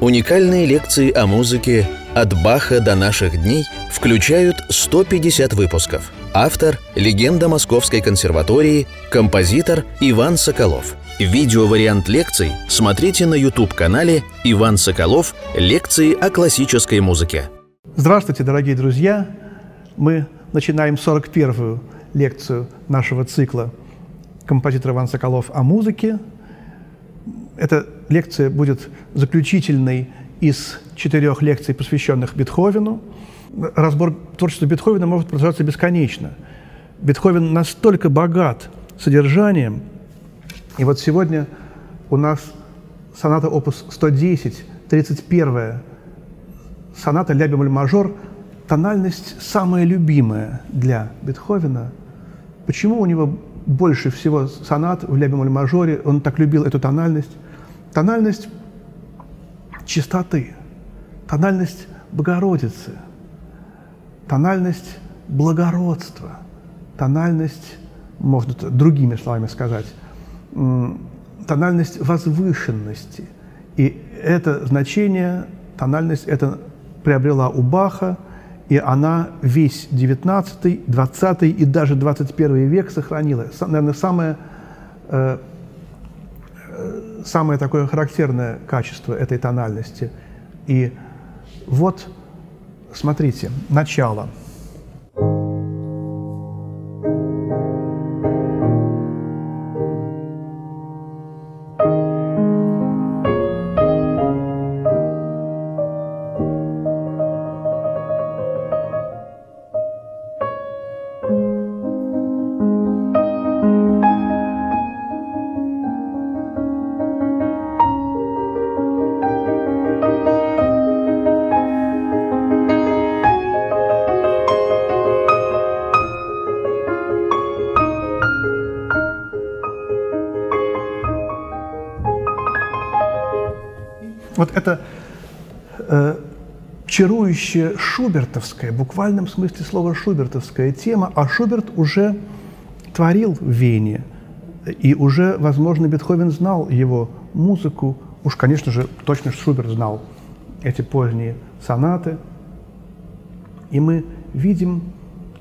Уникальные лекции о музыке «От Баха до наших дней» включают 150 выпусков. Автор – легенда Московской консерватории, композитор Иван Соколов. Видеовариант лекций смотрите на YouTube-канале «Иван Соколов. Лекции о классической музыке». Здравствуйте, дорогие друзья! Мы начинаем 41-ю лекцию нашего цикла «Композитор Иван Соколов о музыке». Эта лекция будет заключительной из четырех лекций, посвященных Бетховену. Разбор творчества Бетховена может продолжаться бесконечно. Бетховен настолько богат содержанием, и вот сегодня у нас соната опус 110, 31 соната ля бемоль мажор, тональность самая любимая для Бетховена. Почему у него больше всего сонат в ля бемоль мажоре, он так любил эту тональность? Тональность чистоты, тональность Богородицы, тональность благородства, тональность, можно другими словами сказать, тональность возвышенности. И это значение, тональность это приобрела у Баха, и она весь 19, 20 и даже 21 век сохранила. Наверное, самое э, самое такое характерное качество этой тональности. И вот, смотрите, начало – чарующая шубертовская, в буквальном смысле слова шубертовская тема, а Шуберт уже творил в Вене, и уже, возможно, Бетховен знал его музыку, уж, конечно же, точно Шуберт знал эти поздние сонаты, и мы видим,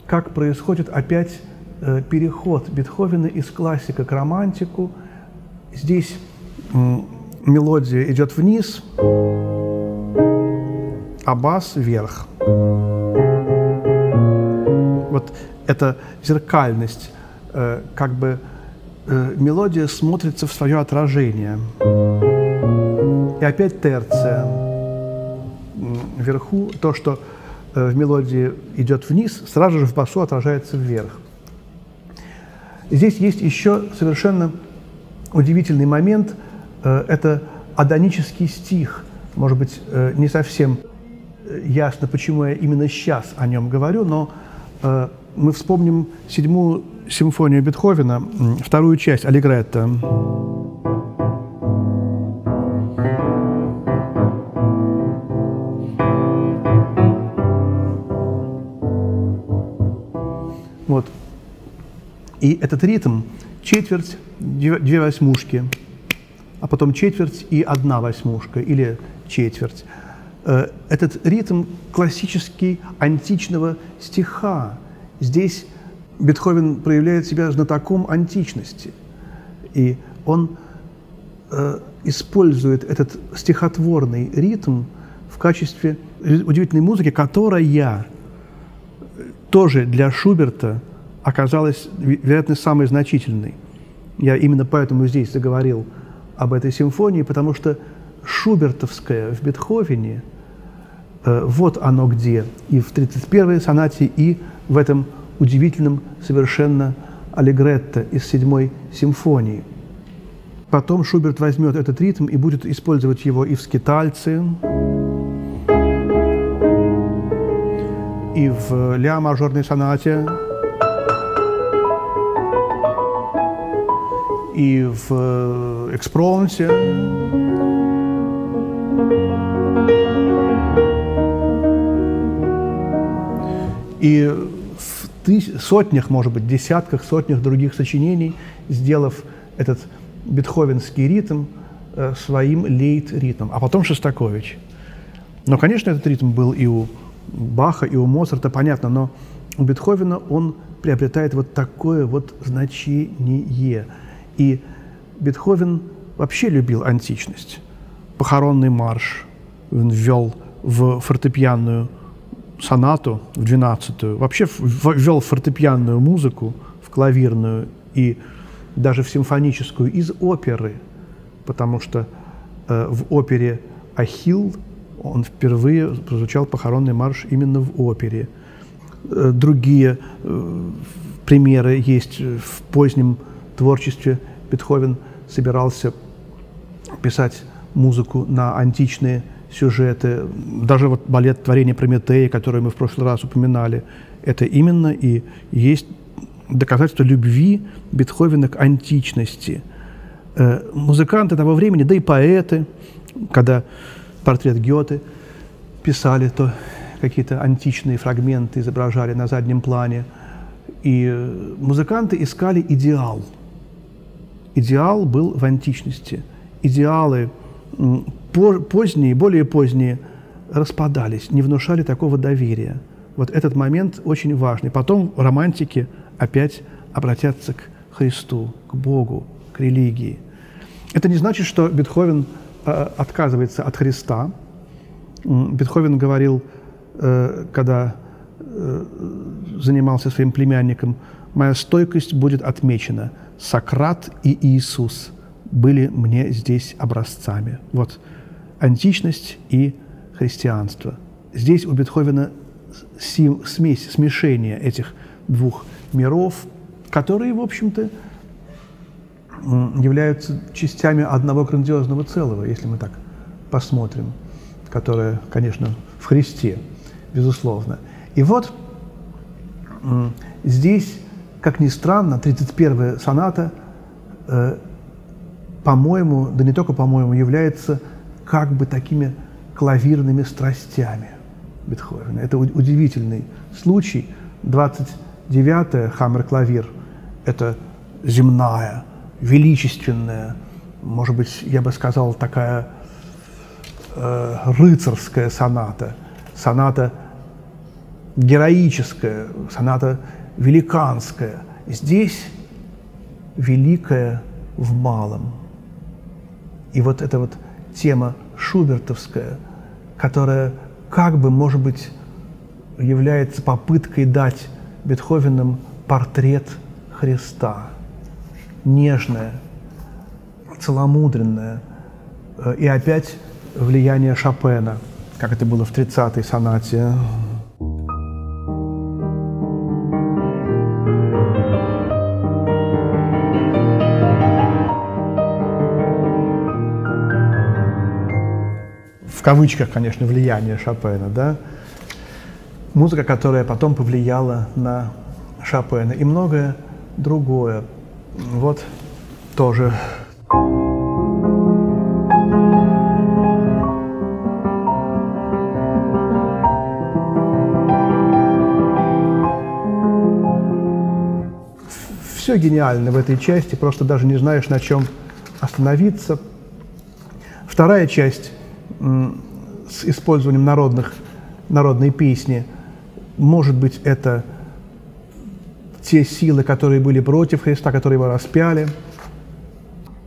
как происходит опять э, переход Бетховена из классика к романтику. Здесь мелодия идет вниз, а вверх. Вот эта зеркальность, э, как бы э, мелодия смотрится в свое отражение. И опять терция. Вверху то, что э, в мелодии идет вниз, сразу же в басу отражается вверх. Здесь есть еще совершенно удивительный момент – Э, это адонический стих. Может быть, э, не совсем ясно, почему я именно сейчас о нем говорю, но мы вспомним седьмую симфонию Бетховена, вторую часть Аллегретто. Вот. И этот ритм – четверть, две восьмушки – а потом четверть и одна восьмушка или четверть. Э, этот ритм классический античного стиха. Здесь Бетховен проявляет себя знатоком античности. И он э, использует этот стихотворный ритм в качестве удивительной музыки, которая тоже для Шуберта оказалась, вероятно, самой значительной. Я именно поэтому здесь заговорил об этой симфонии, потому что шубертовская в Бетховене, вот оно где, и в 31-й сонате, и в этом удивительном совершенно аллегретто из седьмой симфонии. Потом Шуберт возьмет этот ритм и будет использовать его и в скитальце, и в ля-мажорной сонате, и в э, экспромте. И в тысяч, сотнях, может быть, десятках, сотнях других сочинений, сделав этот бетховенский ритм, э, своим лейт-ритмом. А потом Шостакович. Но, конечно, этот ритм был и у Баха, и у Моцарта, понятно, но у Бетховена он приобретает вот такое вот значение. И Бетховен вообще любил античность. Похоронный марш он ввел в фортепианную сонату, в двенадцатую, вообще ввел фортепианную музыку, в клавирную и даже в симфоническую из оперы, потому что э, в опере «Ахилл» он впервые прозвучал похоронный марш именно в опере. Э, другие э, примеры есть в позднем творчестве. Бетховен собирался писать музыку на античные сюжеты. Даже вот балет «Творение Прометея», который мы в прошлый раз упоминали, это именно и есть доказательство любви Бетховена к античности. Э, музыканты того времени, да и поэты, когда портрет Гёте писали, то какие-то античные фрагменты изображали на заднем плане. И э, музыканты искали идеал. Идеал был в античности. Идеалы поздние, более поздние распадались, не внушали такого доверия. Вот этот момент очень важный. Потом романтики опять обратятся к Христу, к Богу, к религии. Это не значит, что Бетховен э, отказывается от Христа. Бетховен говорил, э, когда э, занимался своим племянником, «Моя стойкость будет отмечена. Сократ и Иисус были мне здесь образцами». Вот античность и христианство. Здесь у Бетховена смесь, смешение этих двух миров, которые, в общем-то, являются частями одного грандиозного целого, если мы так посмотрим, которое, конечно, в Христе, безусловно. И вот здесь, как ни странно, 31-я соната, э, по-моему, да не только по-моему, является как бы такими клавирными страстями Бетховена. Это удивительный случай. 29-я хаммер-клавир – это земная, величественная, может быть, я бы сказал, такая э, рыцарская соната, соната героическая, соната великанская. Здесь великое в малом. И вот это вот тема шубертовская, которая как бы, может быть, является попыткой дать Бетховенам портрет Христа. Нежная, целомудренная. Э, и опять влияние Шопена, как это было в 30-й сонате. Кавычках, конечно, влияние Шопена, да, музыка, которая потом повлияла на Шопена и многое другое. Вот тоже. Все гениально в этой части, просто даже не знаешь, на чем остановиться. Вторая часть с использованием народных, народной песни. Может быть, это те силы, которые были против Христа, которые его распяли.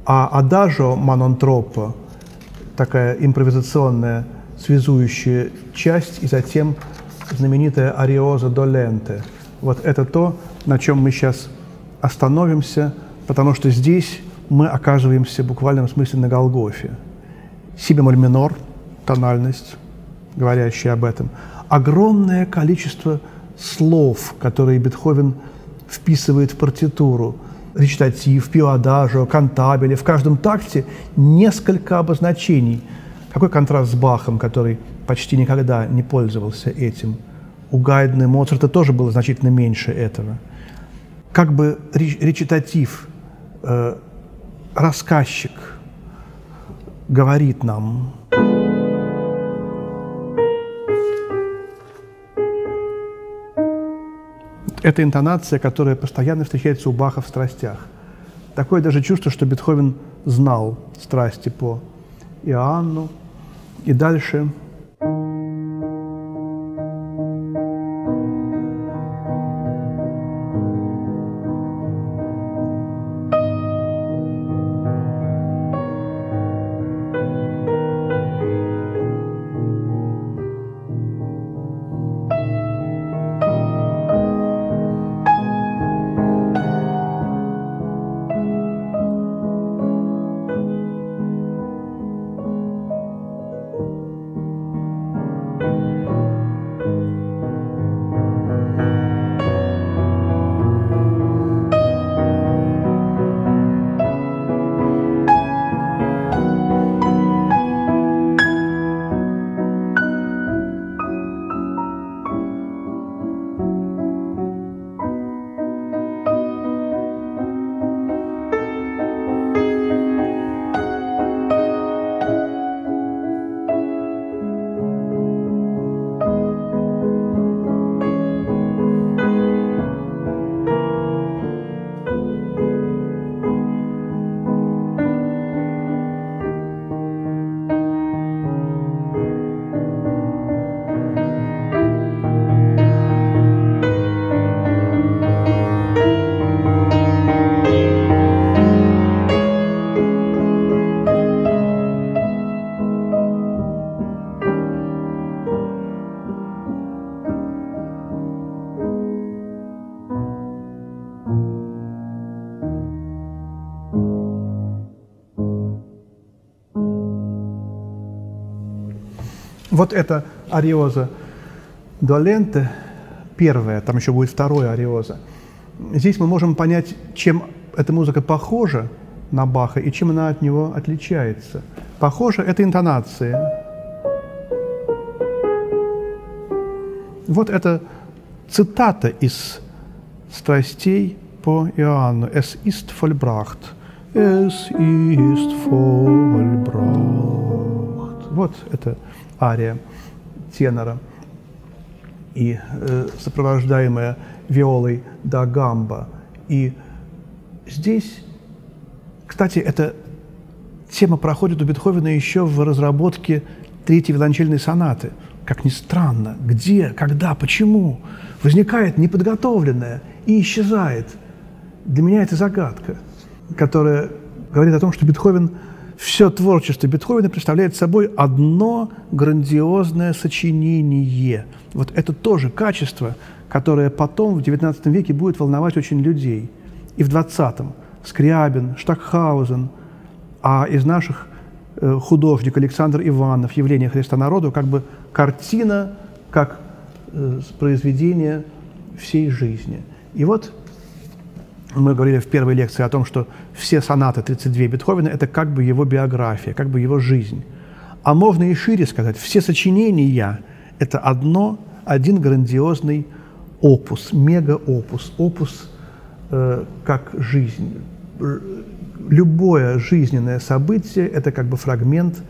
А адажо манонтропо, такая импровизационная связующая часть, и затем знаменитая ариоза доленте. Вот это то, на чем мы сейчас остановимся, потому что здесь мы оказываемся в буквальном смысле на Голгофе си бемоль минор, тональность, говорящая об этом. Огромное количество слов, которые Бетховен вписывает в партитуру. Речитатив, пиодажо, кантабеле. В каждом такте несколько обозначений. Какой контраст с Бахом, который почти никогда не пользовался этим. У Гайдна и Моцарта тоже было значительно меньше этого. Как бы речитатив, э, рассказчик – говорит нам. Это интонация, которая постоянно встречается у Баха в страстях. Такое даже чувство, что Бетховен знал страсти по Иоанну. И дальше Вот это ариоза Дуаленте, первая, там еще будет второе ариоза. Здесь мы можем понять, чем эта музыка похожа на Баха и чем она от него отличается. Похоже, это интонации. Вот это цитата из «Страстей» по Иоанну. «Es ist vollbracht». «Es ist vollbracht». Вот это ария тенора и э, сопровождаемая виолой да гамба. И здесь, кстати, эта тема проходит у Бетховена еще в разработке третьей виолончельной сонаты. Как ни странно, где, когда, почему возникает неподготовленная и исчезает. Для меня это загадка, которая говорит о том, что Бетховен – все творчество Бетховена представляет собой одно грандиозное сочинение. Вот это тоже качество, которое потом в XIX веке будет волновать очень людей. И в XX Скрябин, Штакхаузен, а из наших э, художник Александр Иванов «Явление Христа народу» как бы картина, как э, произведение всей жизни. И вот мы говорили в первой лекции о том, что все сонаты 32 Бетховена – это как бы его биография, как бы его жизнь. А можно и шире сказать, все сочинения – это одно, один грандиозный опус, мега-опус, опус э, как жизнь. Любое жизненное событие – это как бы фрагмент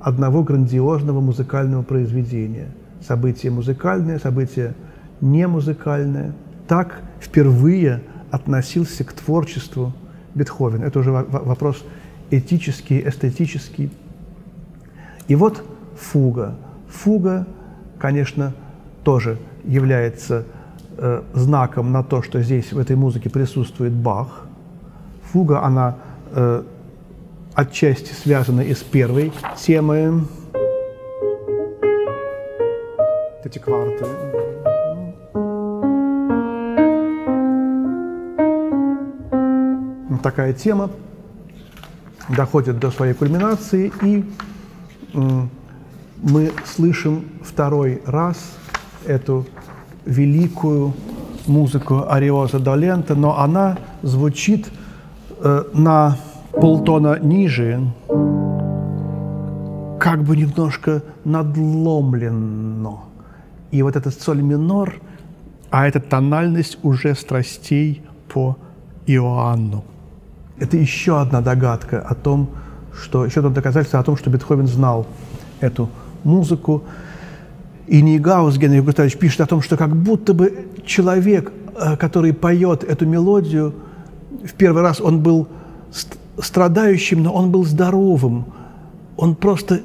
одного грандиозного музыкального произведения. Событие музыкальное, событие не музыкальное. Так впервые – относился к творчеству Бетховен. Это уже вопрос этический, эстетический. И вот фуга. Фуга, конечно, тоже является э, знаком на то, что здесь в этой музыке присутствует Бах. Фуга, она э, отчасти связана и с первой темой. Эти кварты. Такая тема доходит до своей кульминации, и мы слышим второй раз эту великую музыку Ариоза Долента, но она звучит э, на полтона ниже, как бы немножко надломленно. И вот этот соль минор, а эта тональность уже страстей по Иоанну. Это еще одна догадка о том, что, еще одно доказательство о том, что Бетховен знал эту музыку. И Нейгаус Генрих Густавович пишет о том, что как будто бы человек, э, который поет эту мелодию, в первый раз он был страдающим, но он был здоровым. Он просто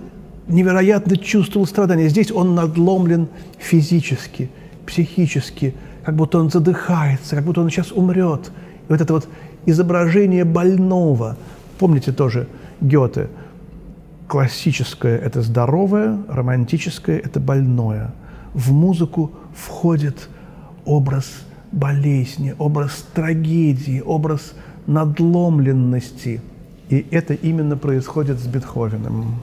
невероятно чувствовал страдания. Здесь он надломлен физически, психически, как будто он задыхается, как будто он сейчас умрет. И вот это вот изображение больного. Помните тоже Гёте? Классическое – это здоровое, романтическое – это больное. В музыку входит образ болезни, образ трагедии, образ надломленности. И это именно происходит с Бетховеном.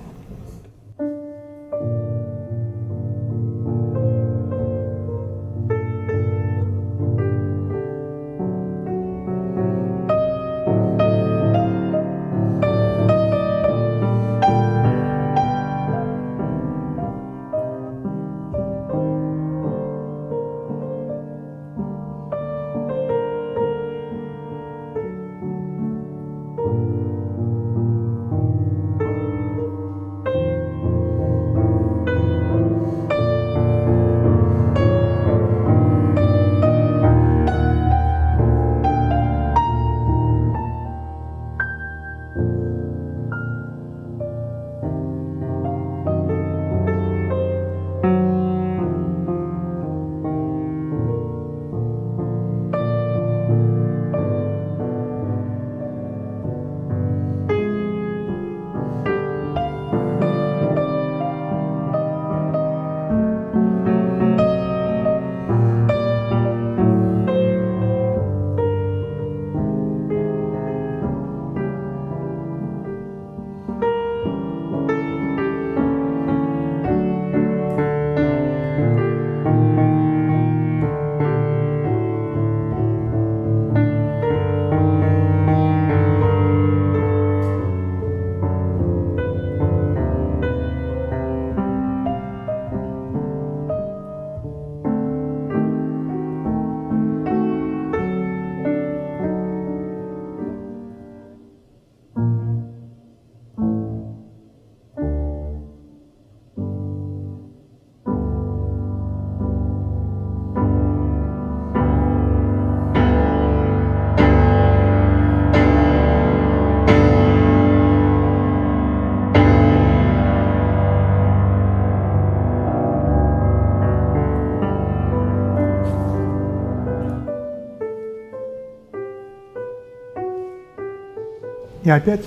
И опять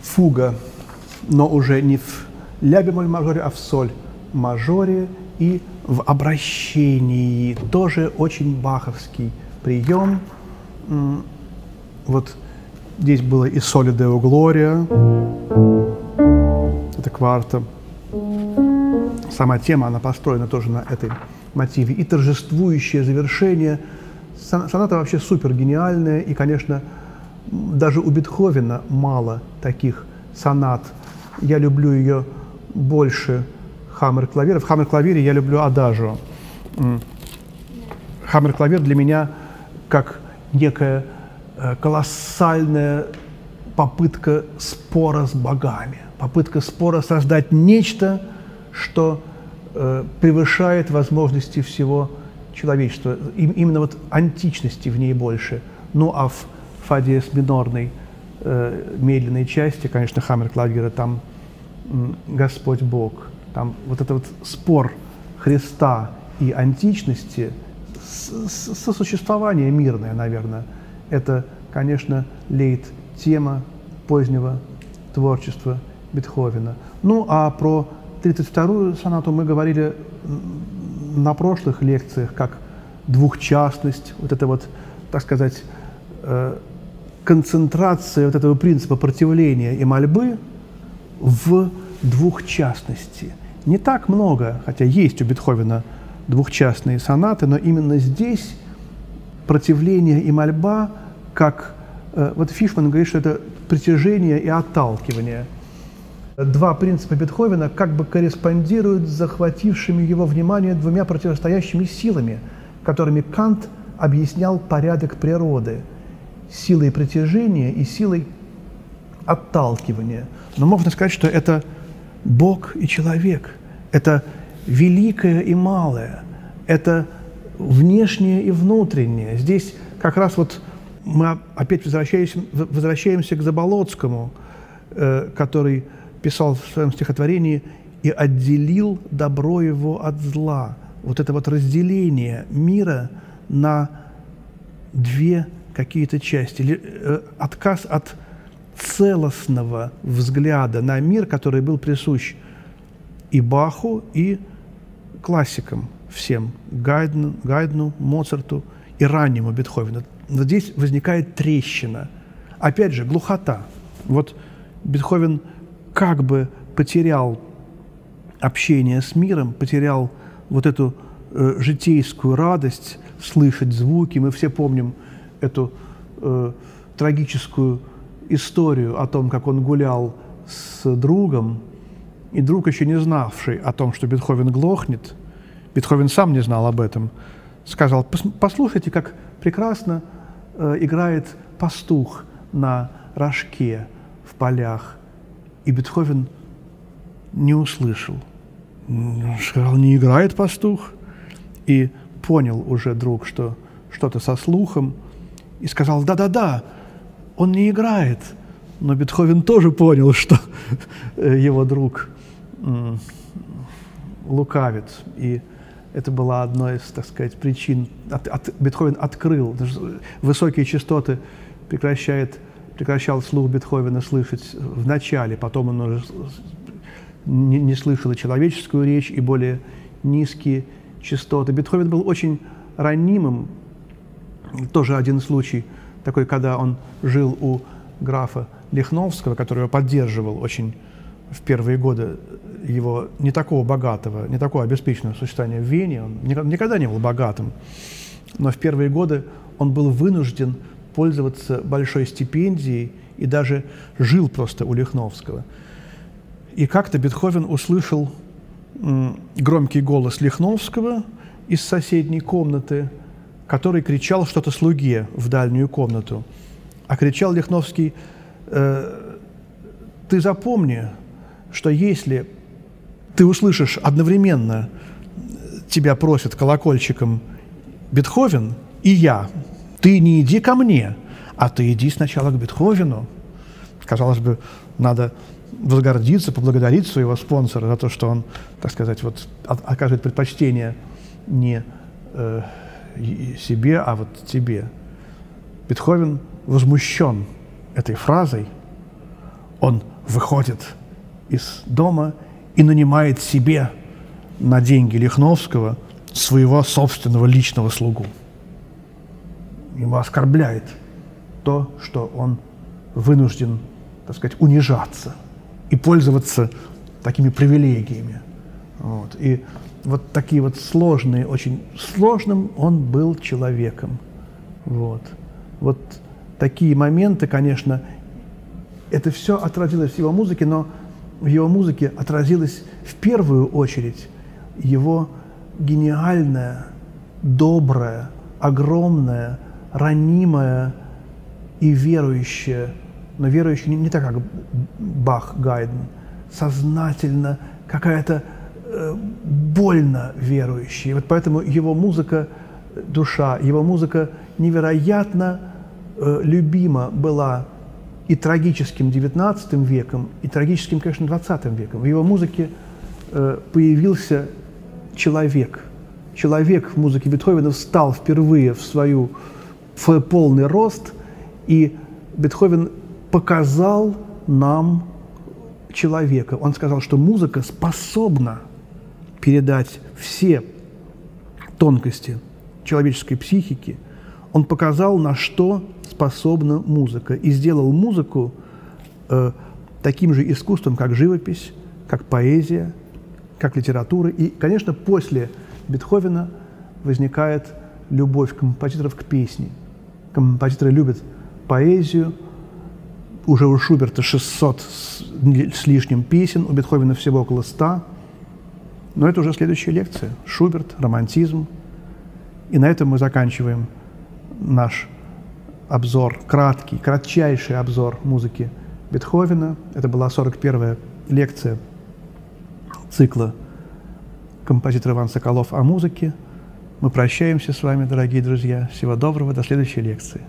фуга, но уже не в ля бемоль мажоре, а в соль мажоре и в обращении. Тоже очень баховский прием. Вот здесь было и соли део глория, это кварта. Сама тема, она построена тоже на этой мотиве. И торжествующее завершение. Соната вообще супер гениальная и, конечно, даже у Бетховена мало таких сонат. Я люблю ее больше хаммер-клавира. В хаммер-клавире я люблю адажу. Хаммер-клавир для меня как некая э, колоссальная попытка спора с богами, попытка спора создать нечто, что э, превышает возможности всего человечества. И, именно вот античности в ней больше. Ну а в фа диез минорной э, медленной части, конечно, Хаммер Клавира, там Господь Бог, там вот этот вот спор Христа и античности, сосуществование мирное, наверное, это, конечно, лейт тема позднего творчества Бетховена. Ну, а про 32-ю сонату мы говорили на прошлых лекциях, как двухчастность, вот это вот, так сказать, э, концентрация вот этого принципа противления и мольбы в двухчастности. Не так много, хотя есть у Бетховена двухчастные сонаты, но именно здесь противление и мольба, как э, вот Фишман говорит, что это притяжение и отталкивание. Два принципа Бетховена как бы корреспондируют с захватившими его внимание двумя противостоящими силами, которыми Кант объяснял порядок природы – силой притяжения и силой отталкивания. Но можно сказать, что это Бог и человек, это великое и малое, это внешнее и внутреннее. Здесь как раз вот мы опять возвращаемся, возвращаемся к Заболоцкому, э, который писал в своем стихотворении «И отделил добро его от зла». Вот это вот разделение мира на две какие-то части, или э, отказ от целостного взгляда на мир, который был присущ и Баху, и классикам всем, Гайдну, Гайдну Моцарту и раннему Бетховену. Но здесь возникает трещина. Опять же, глухота. Вот Бетховен как бы потерял общение с миром, потерял вот эту э, житейскую радость слышать звуки. Мы все помним эту э, трагическую историю о том, как он гулял с другом, и друг, еще не знавший о том, что Бетховен глохнет, Бетховен сам не знал об этом, сказал, послушайте, как прекрасно э, играет пастух на рожке в полях. И Бетховен не услышал. Сказал, не играет пастух. И понял уже друг, что что-то со слухом, и сказал, да-да-да, он не играет. Но Бетховен тоже понял, что его друг лукавит. И это была одной из, так сказать, причин. От, от, Бетховен открыл высокие частоты, прекращает, прекращал слух Бетховена слышать в начале, потом он уже не, не слышал и человеческую речь, и более низкие частоты. Бетховен был очень ранимым, тоже один случай такой, когда он жил у графа Лихновского, который его поддерживал очень в первые годы его не такого богатого, не такого обеспеченного существования в Вене. Он никогда не был богатым, но в первые годы он был вынужден пользоваться большой стипендией и даже жил просто у Лихновского. И как-то Бетховен услышал громкий голос Лихновского из соседней комнаты, который кричал что-то слуге в дальнюю комнату. А кричал Лихновский, э, «Ты запомни, что если ты услышишь одновременно, тебя просит колокольчиком Бетховен и я, ты не иди ко мне, а ты иди сначала к Бетховену». Казалось бы, надо возгордиться, поблагодарить своего спонсора за то, что он, так сказать, вот оказывает предпочтение не э, себе, а вот тебе. Бетховен возмущен этой фразой. Он выходит из дома и нанимает себе на деньги Лихновского своего собственного личного слугу. Ему оскорбляет то, что он вынужден, так сказать, унижаться и пользоваться такими привилегиями. Вот. И вот такие вот сложные, очень сложным он был человеком. Вот. Вот такие моменты, конечно, это все отразилось в его музыке, но в его музыке отразилось в первую очередь его гениальная, добрая, огромная, ранимая и верующая но верующий не, не так, как Бах, Гайден, сознательно, какая-то больно верующий. И вот поэтому его музыка, душа, его музыка невероятно э, любима была и трагическим XIX веком, и трагическим, конечно, XX веком. В его музыке э, появился человек. Человек в музыке Бетховена встал впервые в свою в полный рост, и Бетховен показал нам человека. Он сказал, что музыка способна передать все тонкости человеческой психики. Он показал, на что способна музыка, и сделал музыку э, таким же искусством, как живопись, как поэзия, как литература. И, конечно, после Бетховена возникает любовь композиторов к песне. Композиторы любят поэзию, уже у Шуберта 600 с лишним песен, у Бетховена всего около 100. Но это уже следующая лекция. Шуберт, романтизм. И на этом мы заканчиваем наш обзор, краткий, кратчайший обзор музыки Бетховена. Это была 41-я лекция цикла композитор Иван Соколов о музыке. Мы прощаемся с вами, дорогие друзья. Всего доброго, до следующей лекции.